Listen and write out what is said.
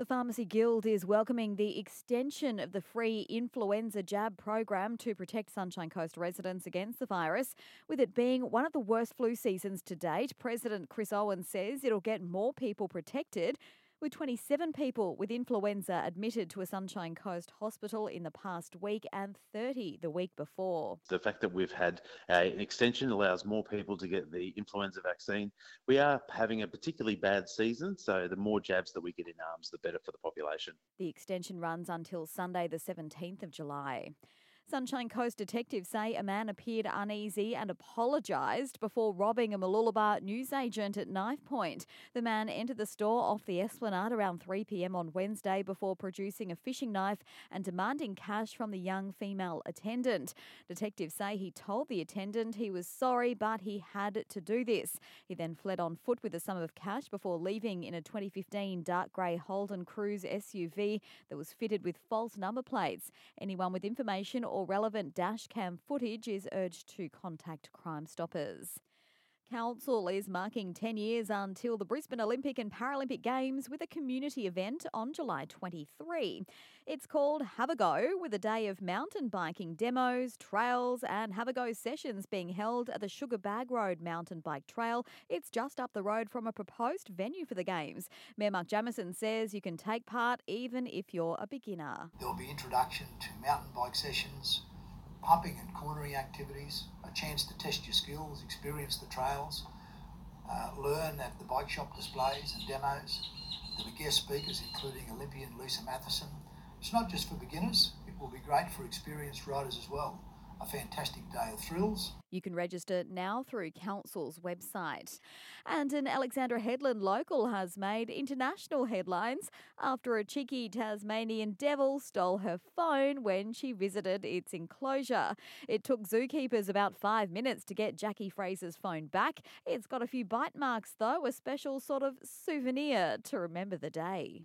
The Pharmacy Guild is welcoming the extension of the free influenza jab program to protect Sunshine Coast residents against the virus. With it being one of the worst flu seasons to date, President Chris Owen says it'll get more people protected with 27 people with influenza admitted to a Sunshine Coast hospital in the past week and 30 the week before. The fact that we've had uh, an extension allows more people to get the influenza vaccine. We are having a particularly bad season, so the more jabs that we get in arms, the better for the population. The extension runs until Sunday, the 17th of July. Sunshine Coast detectives say a man appeared uneasy and apologised before robbing a Mooloolaba newsagent at knife point. The man entered the store off the Esplanade around 3 pm on Wednesday before producing a fishing knife and demanding cash from the young female attendant. Detectives say he told the attendant he was sorry, but he had to do this. He then fled on foot with a sum of cash before leaving in a 2015 dark grey Holden Cruze SUV that was fitted with false number plates. Anyone with information or relevant dash cam footage is urged to contact Crime Stoppers. Council is marking 10 years until the Brisbane Olympic and Paralympic Games with a community event on July 23. It's called Have a Go, with a day of mountain biking demos, trails, and Have a Go sessions being held at the Sugar Bag Road Mountain Bike Trail. It's just up the road from a proposed venue for the Games. Mayor Mark Jamieson says you can take part even if you're a beginner. There'll be introduction to mountain bike sessions pumping and cornering activities, a chance to test your skills, experience the trails, uh, learn at the bike shop displays and demos. There'll be guest speakers, including Olympian Lisa Mathison. It's not just for beginners, it will be great for experienced riders as well a fantastic day of thrills. You can register now through Council's website. And an Alexandra Headland local has made international headlines after a cheeky Tasmanian devil stole her phone when she visited its enclosure. It took zookeepers about five minutes to get Jackie Fraser's phone back. It's got a few bite marks, though, a special sort of souvenir to remember the day.